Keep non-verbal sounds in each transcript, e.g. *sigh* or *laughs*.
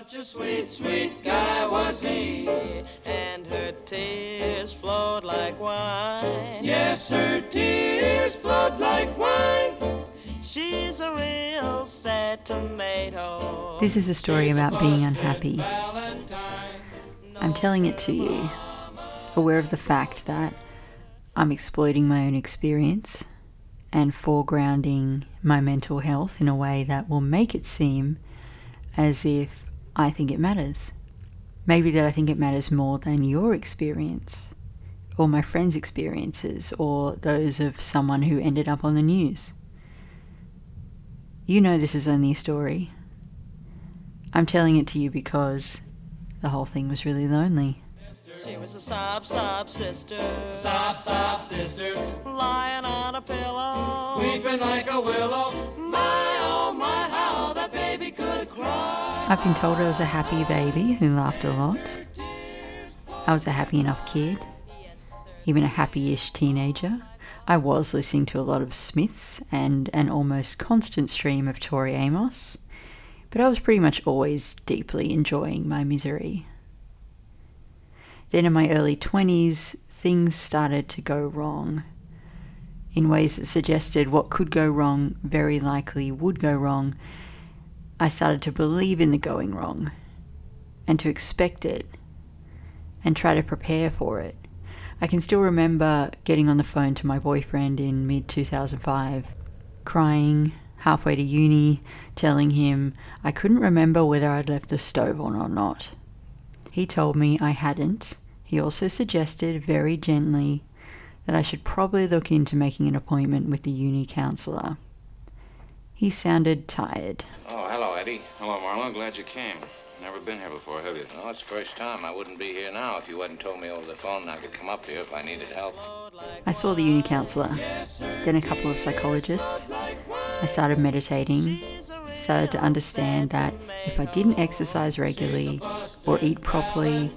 Such a sweet, sweet guy was he, and her tears flowed like wine. Yes, her tears flowed like wine. She's a real sad tomato. This is a story about being unhappy. Valentine. I'm telling it to you, aware of the fact that I'm exploiting my own experience and foregrounding my mental health in a way that will make it seem as if I think it matters. Maybe that I think it matters more than your experience, or my friends' experiences, or those of someone who ended up on the news. You know this is only a story. I'm telling it to you because the whole thing was really lonely. She was a sob, sob sister. Sob, sob, sister, Lying on a pillow. weeping like a willow. My, oh my, how that baby could cry. I've been told I was a happy baby who laughed a lot. I was a happy enough kid, even a happy ish teenager. I was listening to a lot of Smiths and an almost constant stream of Tori Amos, but I was pretty much always deeply enjoying my misery. Then in my early 20s, things started to go wrong in ways that suggested what could go wrong very likely would go wrong. I started to believe in the going wrong and to expect it and try to prepare for it. I can still remember getting on the phone to my boyfriend in mid 2005, crying halfway to uni, telling him I couldn't remember whether I'd left the stove on or not. He told me I hadn't. He also suggested very gently that I should probably look into making an appointment with the uni counsellor. He sounded tired. Oh, hello, Eddie. Hello, Marlon. Glad you came. Never been here before, have you? No, it's the first time. I wouldn't be here now if you hadn't told me over the phone I could come up here if I needed help. I saw the uni counsellor, then a couple of psychologists. I started meditating, started to understand that if I didn't exercise regularly or eat properly,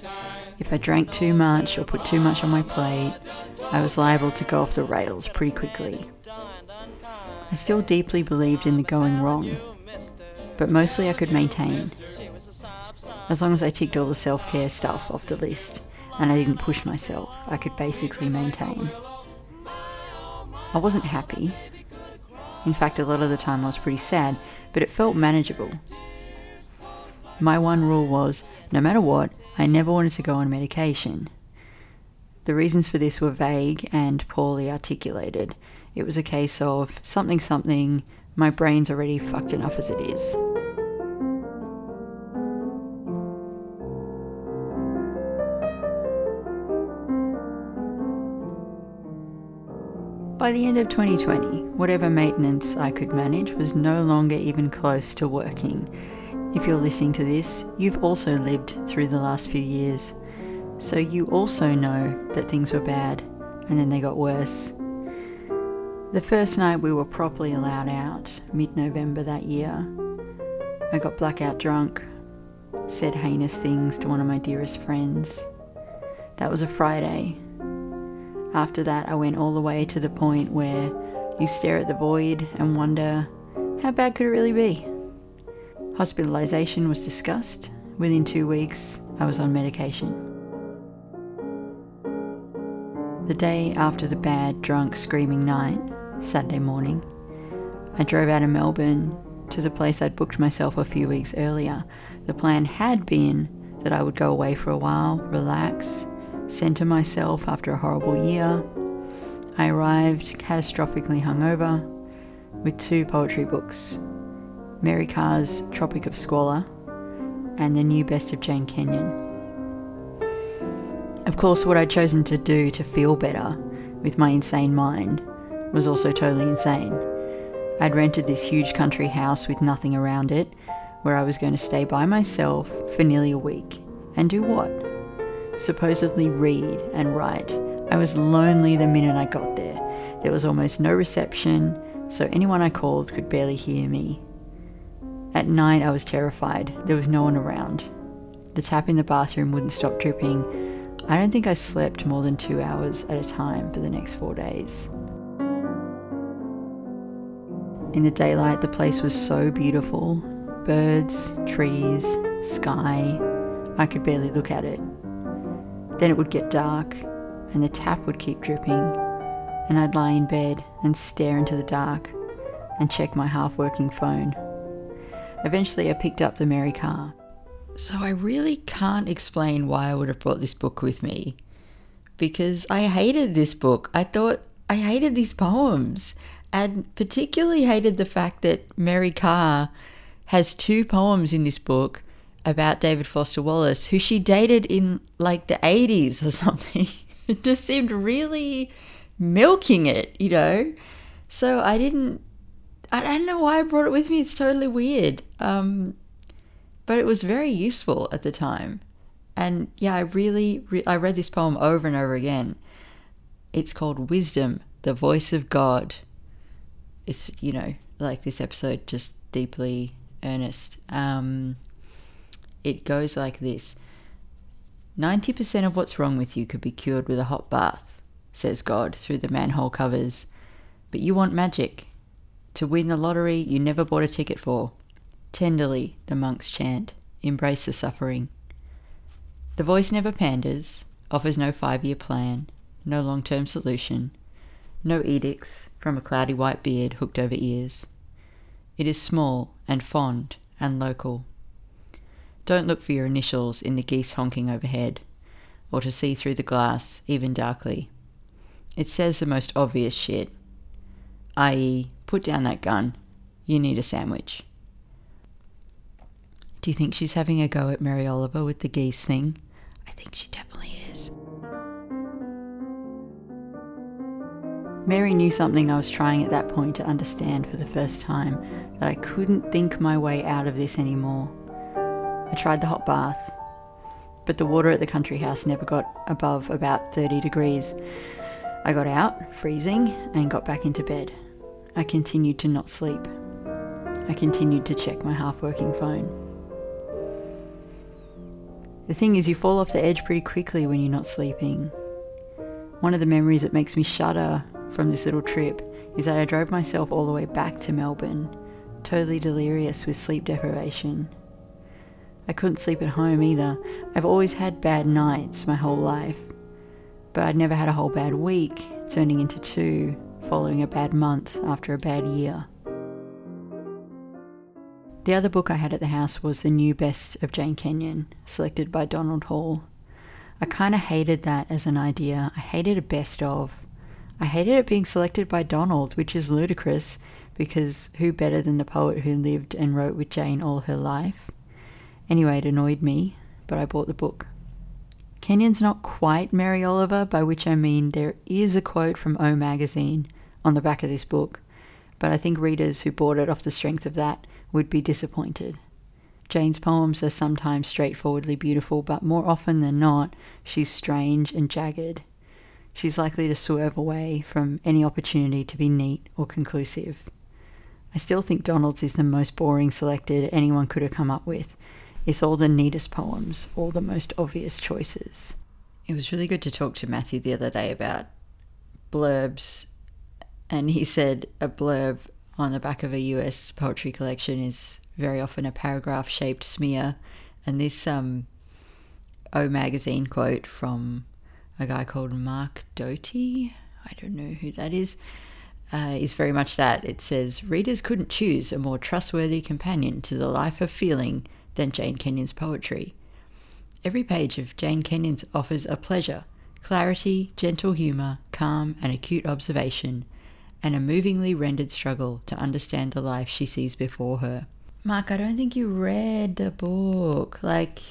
if I drank too much or put too much on my plate, I was liable to go off the rails pretty quickly. I still deeply believed in the going wrong, but mostly I could maintain, as long as I ticked all the self care stuff off the list and I didn't push myself, I could basically maintain. I wasn't happy. In fact, a lot of the time I was pretty sad, but it felt manageable. My one rule was no matter what, I never wanted to go on medication. The reasons for this were vague and poorly articulated. It was a case of something, something, my brain's already fucked enough as it is. By the end of 2020, whatever maintenance I could manage was no longer even close to working. If you're listening to this, you've also lived through the last few years, so you also know that things were bad and then they got worse. The first night we were properly allowed out, mid November that year, I got blackout drunk, said heinous things to one of my dearest friends. That was a Friday, after that, I went all the way to the point where you stare at the void and wonder how bad could it really be? Hospitalization was discussed. Within two weeks, I was on medication. The day after the bad, drunk, screaming night, Saturday morning, I drove out of Melbourne to the place I'd booked myself a few weeks earlier. The plan had been that I would go away for a while, relax, center myself after a horrible year. I arrived catastrophically hungover with two poetry books Mary Karr's Tropic of Squalor and the new best of Jane Kenyon. Of course, what I'd chosen to do to feel better with my insane mind was also totally insane. I'd rented this huge country house with nothing around it where I was going to stay by myself for nearly a week. And do what? supposedly read and write. I was lonely the minute I got there. There was almost no reception, so anyone I called could barely hear me. At night, I was terrified. There was no one around. The tap in the bathroom wouldn't stop dripping. I don't think I slept more than two hours at a time for the next four days. In the daylight, the place was so beautiful birds, trees, sky. I could barely look at it. Then it would get dark, and the tap would keep dripping, and I'd lie in bed and stare into the dark and check my half working phone. Eventually, I picked up the Mary Karr. So, I really can't explain why I would have brought this book with me because I hated this book. I thought I hated these poems and particularly hated the fact that Mary Karr has two poems in this book about David Foster Wallace, who she dated in like the 80s or *laughs* something. it just seemed really milking it, you know? So I didn't, I don't know why I brought it with me. It's totally weird. Um, but it was very useful at the time. And yeah, I really, re- I read this poem over and over again. It's called Wisdom, the Voice of God. It's, you know, like this episode, just deeply earnest. Um, it goes like this 90% of what's wrong with you could be cured with a hot bath, says God through the manhole covers. But you want magic. To win the lottery you never bought a ticket for. Tenderly, the monks chant, embrace the suffering. The voice never panders, offers no five year plan, no long term solution, no edicts from a cloudy white beard hooked over ears. It is small and fond and local. Don't look for your initials in the geese honking overhead, or to see through the glass, even darkly. It says the most obvious shit, i.e., put down that gun. You need a sandwich. Do you think she's having a go at Mary Oliver with the geese thing? I think she Mary knew something I was trying at that point to understand for the first time that I couldn't think my way out of this anymore. I tried the hot bath, but the water at the country house never got above about 30 degrees. I got out, freezing, and got back into bed. I continued to not sleep. I continued to check my half working phone. The thing is, you fall off the edge pretty quickly when you're not sleeping. One of the memories that makes me shudder from this little trip is that I drove myself all the way back to Melbourne, totally delirious with sleep deprivation. I couldn't sleep at home either. I've always had bad nights my whole life, but I'd never had a whole bad week, turning into two, following a bad month after a bad year. The other book I had at the house was The New Best of Jane Kenyon, selected by Donald Hall. I kind of hated that as an idea. I hated a best of. I hated it being selected by Donald, which is ludicrous because who better than the poet who lived and wrote with Jane all her life? Anyway, it annoyed me, but I bought the book. Kenyon's not quite Mary Oliver, by which I mean there is a quote from O magazine on the back of this book, but I think readers who bought it off the strength of that would be disappointed. Jane's poems are sometimes straightforwardly beautiful, but more often than not, she's strange and jagged she's likely to swerve away from any opportunity to be neat or conclusive. I still think Donald's is the most boring selected anyone could have come up with. It's all the neatest poems, all the most obvious choices. It was really good to talk to Matthew the other day about blurbs, and he said a blurb on the back of a US poetry collection is very often a paragraph shaped smear, and this um, O magazine quote from a guy called Mark Doty. I don't know who that is. Uh, is very much that. It says readers couldn't choose a more trustworthy companion to the life of feeling than Jane Kenyon's poetry. Every page of Jane Kenyon's offers a pleasure, clarity, gentle humour, calm, and acute observation, and a movingly rendered struggle to understand the life she sees before her. Mark, I don't think you read the book. Like,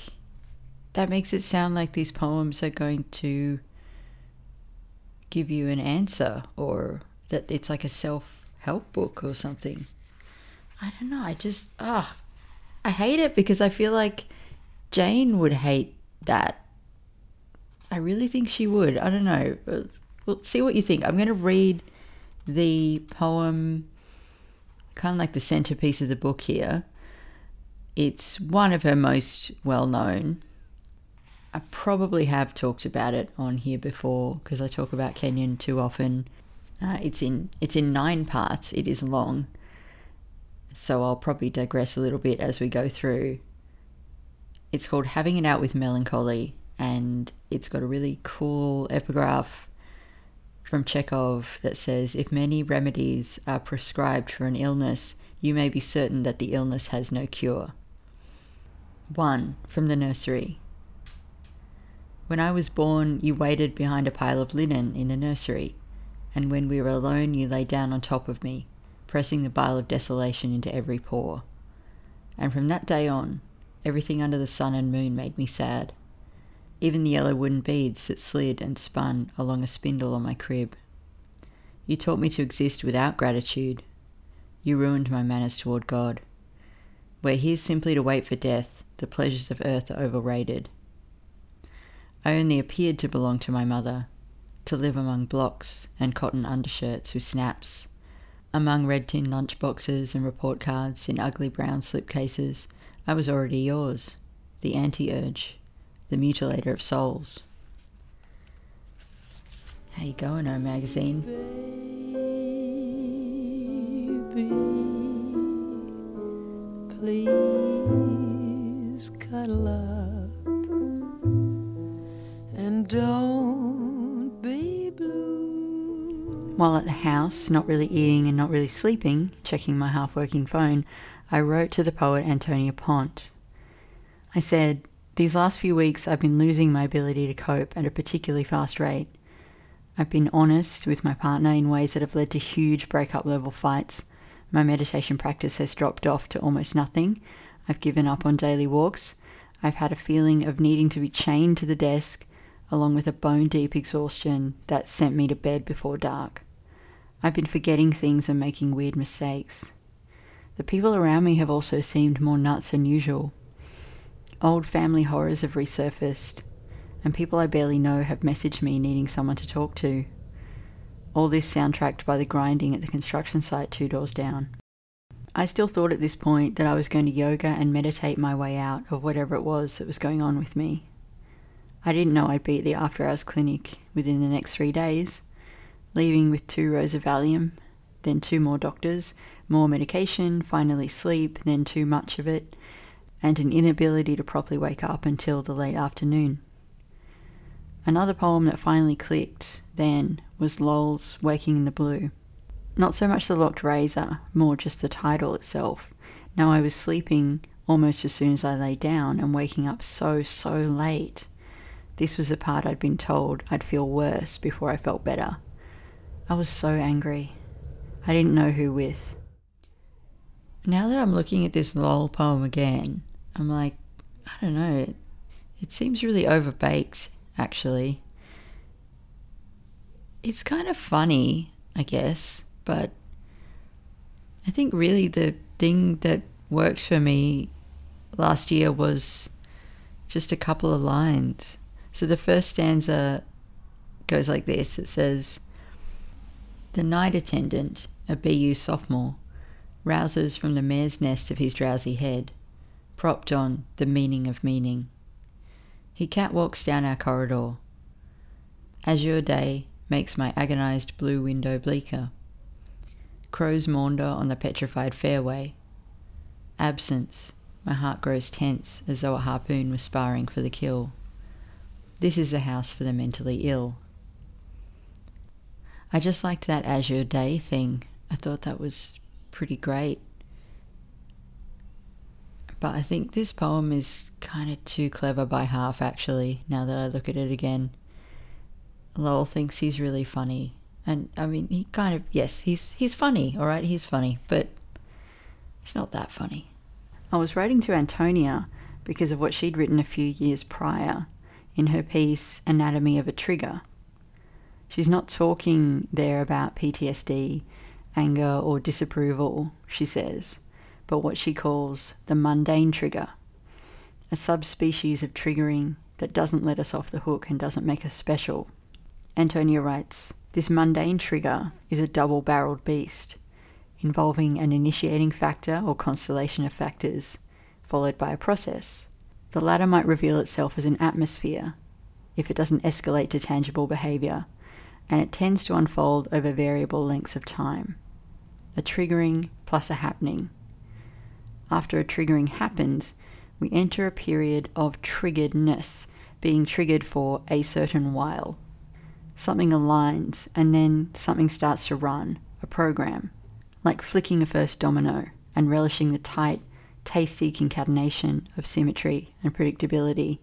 that makes it sound like these poems are going to give you an answer or that it's like a self help book or something. I don't know. I just, ah, oh, I hate it because I feel like Jane would hate that. I really think she would. I don't know. We'll see what you think. I'm going to read the poem, kind of like the centerpiece of the book here. It's one of her most well known I probably have talked about it on here before because I talk about Kenyon too often. Uh, it's in it's in nine parts. It is long, so I'll probably digress a little bit as we go through. It's called Having It Out with Melancholy, and it's got a really cool epigraph from Chekhov that says If many remedies are prescribed for an illness, you may be certain that the illness has no cure. 1. From the nursery. When I was born, you waited behind a pile of linen in the nursery, and when we were alone, you lay down on top of me, pressing the bile of desolation into every pore. And from that day on, everything under the sun and moon made me sad even the yellow wooden beads that slid and spun along a spindle on my crib. You taught me to exist without gratitude. You ruined my manners toward God. We're here simply to wait for death, the pleasures of earth are overrated. I only appeared to belong to my mother, to live among blocks and cotton undershirts with snaps, among red tin lunch boxes and report cards in ugly brown slipcases. I was already yours, the anti urge the mutilator of souls. How you going, O Magazine? Baby, please cuddle up don't be blue. While at the house, not really eating and not really sleeping, checking my half working phone, I wrote to the poet Antonia Pont. I said, these last few weeks, I've been losing my ability to cope at a particularly fast rate. I've been honest with my partner in ways that have led to huge breakup level fights. My meditation practice has dropped off to almost nothing. I've given up on daily walks. I've had a feeling of needing to be chained to the desk, along with a bone deep exhaustion that sent me to bed before dark. I've been forgetting things and making weird mistakes. The people around me have also seemed more nuts than usual. Old family horrors have resurfaced, and people I barely know have messaged me needing someone to talk to. All this soundtracked by the grinding at the construction site two doors down. I still thought at this point that I was going to yoga and meditate my way out of whatever it was that was going on with me. I didn't know I'd be at the after hours clinic within the next three days, leaving with two rows of Valium, then two more doctors, more medication, finally sleep, then too much of it, and an inability to properly wake up until the late afternoon. Another poem that finally clicked then was Lowell's Waking in the Blue. Not so much the locked razor, more just the title itself. Now I was sleeping almost as soon as I lay down and waking up so, so late. This was the part I'd been told I'd feel worse before I felt better. I was so angry. I didn't know who with. Now that I'm looking at this Lowell poem again, I'm like, I don't know, it, it seems really overbaked, actually. It's kind of funny, I guess, but I think really the thing that worked for me last year was just a couple of lines. So the first stanza goes like this it says, The night attendant, a BU sophomore, rouses from the mare's nest of his drowsy head propped on the meaning of meaning. He catwalks down our corridor. Azure day makes my agonized blue window bleaker. Crows maunder on the petrified fairway. Absence, my heart grows tense as though a harpoon was sparring for the kill. This is the house for the mentally ill. I just liked that Azure Day thing. I thought that was pretty great. But I think this poem is kind of too clever by half, actually, now that I look at it again. Lowell thinks he's really funny. And I mean, he kind of, yes, he's, he's funny, all right, he's funny, but he's not that funny. I was writing to Antonia because of what she'd written a few years prior in her piece Anatomy of a Trigger. She's not talking there about PTSD, anger, or disapproval, she says but what she calls the mundane trigger, a subspecies of triggering that doesn't let us off the hook and doesn't make us special. Antonia writes This mundane trigger is a double barreled beast, involving an initiating factor or constellation of factors, followed by a process. The latter might reveal itself as an atmosphere if it doesn't escalate to tangible behaviour, and it tends to unfold over variable lengths of time. A triggering plus a happening after a triggering happens, we enter a period of triggeredness, being triggered for a certain while. Something aligns, and then something starts to run, a program, like flicking a first domino and relishing the tight, tasty concatenation of symmetry and predictability.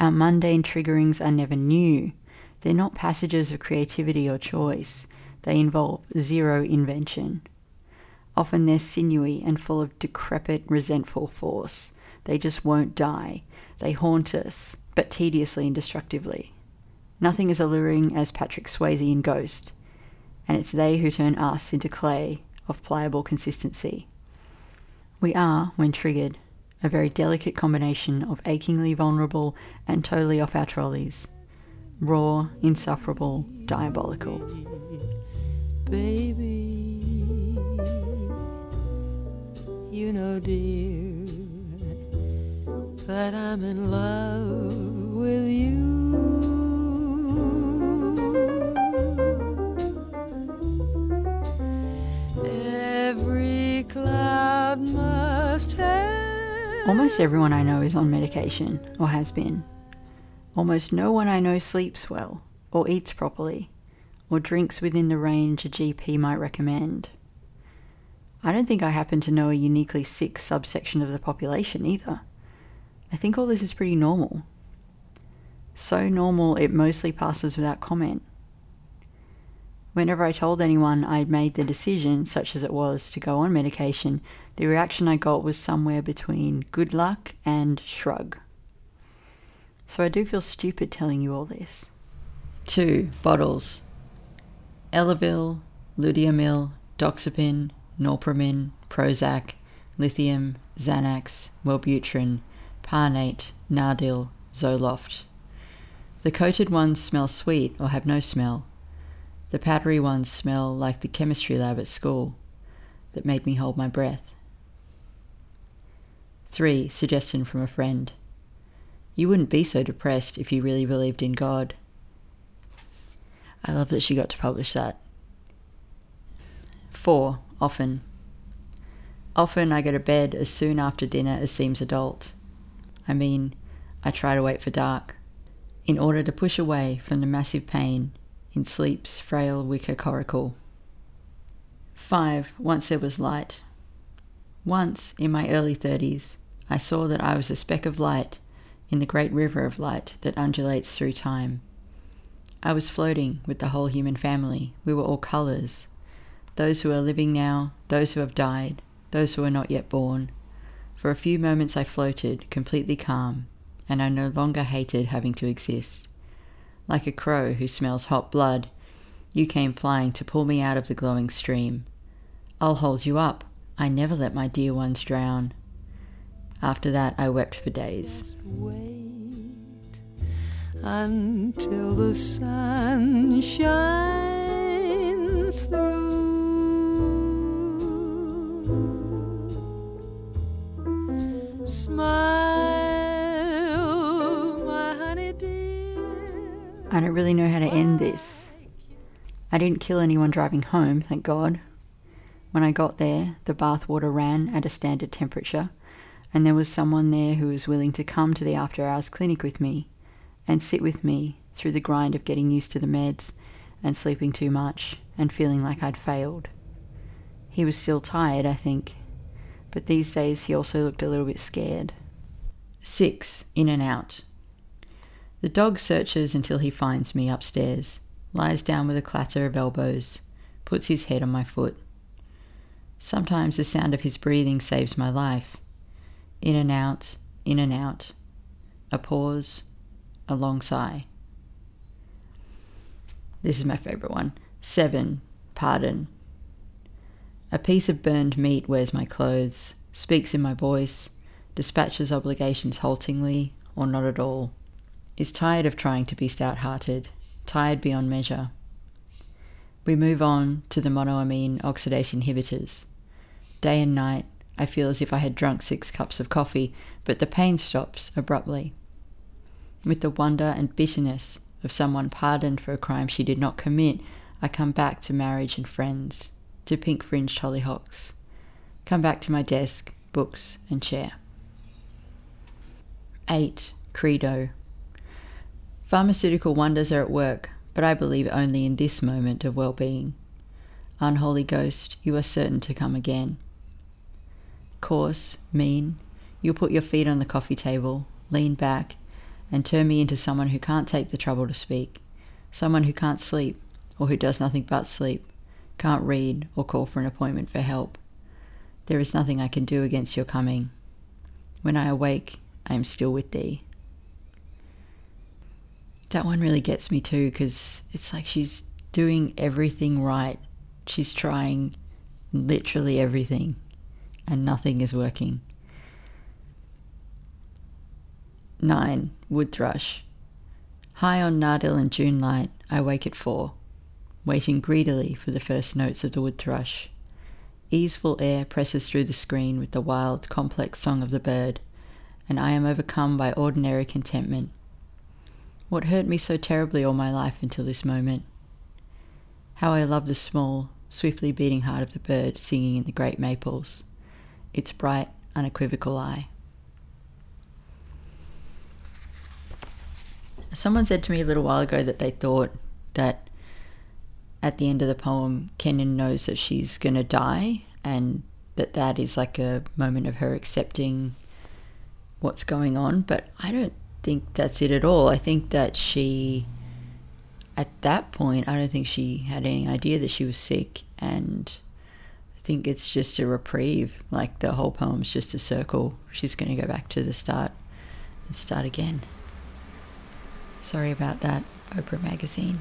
Our mundane triggerings are never new. They're not passages of creativity or choice. They involve zero invention. Often they're sinewy and full of decrepit, resentful force. They just won't die. They haunt us, but tediously and destructively. Nothing as alluring as Patrick Swayze in Ghost, and it's they who turn us into clay of pliable consistency. We are, when triggered, a very delicate combination of achingly vulnerable and totally off our trolleys. Raw, insufferable, diabolical. Baby, you know, dear, that I'm in love with you. Every cloud. Almost everyone I know is on medication, or has been. Almost no one I know sleeps well, or eats properly, or drinks within the range a GP might recommend. I don't think I happen to know a uniquely sick subsection of the population either. I think all this is pretty normal. So normal it mostly passes without comment. Whenever I told anyone I'd made the decision, such as it was, to go on medication, the reaction I got was somewhere between good luck and shrug. So I do feel stupid telling you all this. Two bottles Elavil, Ludiomil, Doxepin, Norpramin, Prozac, Lithium, Xanax, Wellbutrin, Parnate, Nardil, Zoloft. The coated ones smell sweet or have no smell. The powdery ones smell like the chemistry lab at school that made me hold my breath. 3. Suggestion from a friend. You wouldn't be so depressed if you really believed in God. I love that she got to publish that. 4. Often. Often I go to bed as soon after dinner as seems adult. I mean, I try to wait for dark, in order to push away from the massive pain in sleep's frail wicker coracle. 5. Once there was light. Once, in my early 30s, I saw that I was a speck of light in the great river of light that undulates through time. I was floating with the whole human family. We were all colours. Those who are living now, those who have died, those who are not yet born. For a few moments I floated, completely calm, and I no longer hated having to exist. Like a crow who smells hot blood, you came flying to pull me out of the glowing stream. I'll hold you up. I never let my dear ones drown. After that, I wept for days. Wait until the sun shines through. Smile, my honey dear. I don't really know how to end this. I didn't kill anyone driving home, thank God. When I got there, the bathwater ran at a standard temperature, and there was someone there who was willing to come to the after hours clinic with me and sit with me through the grind of getting used to the meds and sleeping too much and feeling like I'd failed. He was still tired, I think, but these days he also looked a little bit scared. 6. In and out. The dog searches until he finds me upstairs, lies down with a clatter of elbows, puts his head on my foot. Sometimes the sound of his breathing saves my life. In and out, in and out. A pause, a long sigh. This is my favourite one. 7. Pardon. A piece of burned meat wears my clothes, speaks in my voice, dispatches obligations haltingly or not at all, is tired of trying to be stout hearted, tired beyond measure. We move on to the monoamine oxidase inhibitors. Day and night, I feel as if I had drunk six cups of coffee, but the pain stops abruptly. With the wonder and bitterness of someone pardoned for a crime she did not commit, I come back to marriage and friends, to pink fringed hollyhocks. Come back to my desk, books, and chair. 8. Credo. Pharmaceutical wonders are at work, but I believe only in this moment of well being. Unholy Ghost, you are certain to come again. Coarse, mean, you'll put your feet on the coffee table, lean back, and turn me into someone who can't take the trouble to speak, someone who can't sleep, or who does nothing but sleep, can't read, or call for an appointment for help. There is nothing I can do against your coming. When I awake, I am still with thee. That one really gets me too because it's like she's doing everything right. She's trying literally everything and nothing is working. 9. Wood thrush. High on Nardil and June light, I wake at 4, waiting greedily for the first notes of the wood thrush. Easeful air presses through the screen with the wild, complex song of the bird, and I am overcome by ordinary contentment. What hurt me so terribly all my life until this moment? How I love the small, swiftly beating heart of the bird singing in the great maples, its bright, unequivocal eye. Someone said to me a little while ago that they thought that at the end of the poem, Kenyon knows that she's going to die and that that is like a moment of her accepting what's going on. But I don't think that's it at all. I think that she, at that point, I don't think she had any idea that she was sick. And Think it's just a reprieve. Like the whole poem's just a circle. She's going to go back to the start and start again. Sorry about that, Oprah Magazine.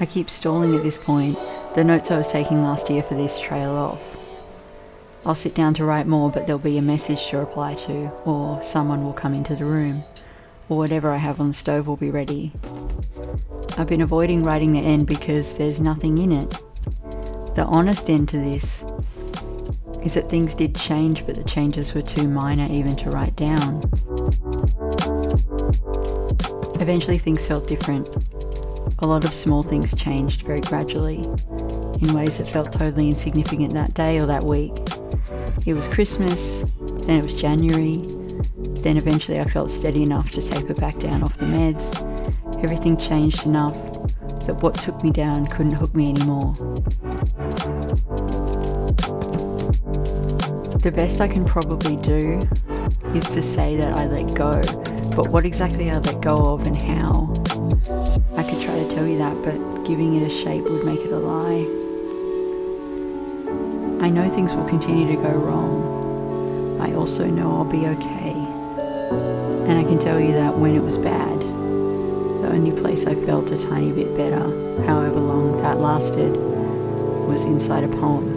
I keep stalling at this point. The notes I was taking last year for this trail off. I'll sit down to write more, but there'll be a message to reply to, or someone will come into the room, or whatever I have on the stove will be ready. I've been avoiding writing the end because there's nothing in it. The honest end to this is that things did change, but the changes were too minor even to write down. Eventually, things felt different a lot of small things changed very gradually in ways that felt totally insignificant that day or that week. It was Christmas, then it was January, then eventually I felt steady enough to taper back down off the meds. Everything changed enough that what took me down couldn't hook me anymore. The best I can probably do is to say that I let go, but what exactly I let go of and how I could try to tell you that, but giving it a shape would make it a lie. I know things will continue to go wrong. I also know I'll be okay. And I can tell you that when it was bad, the only place I felt a tiny bit better, however long that lasted, was inside a poem.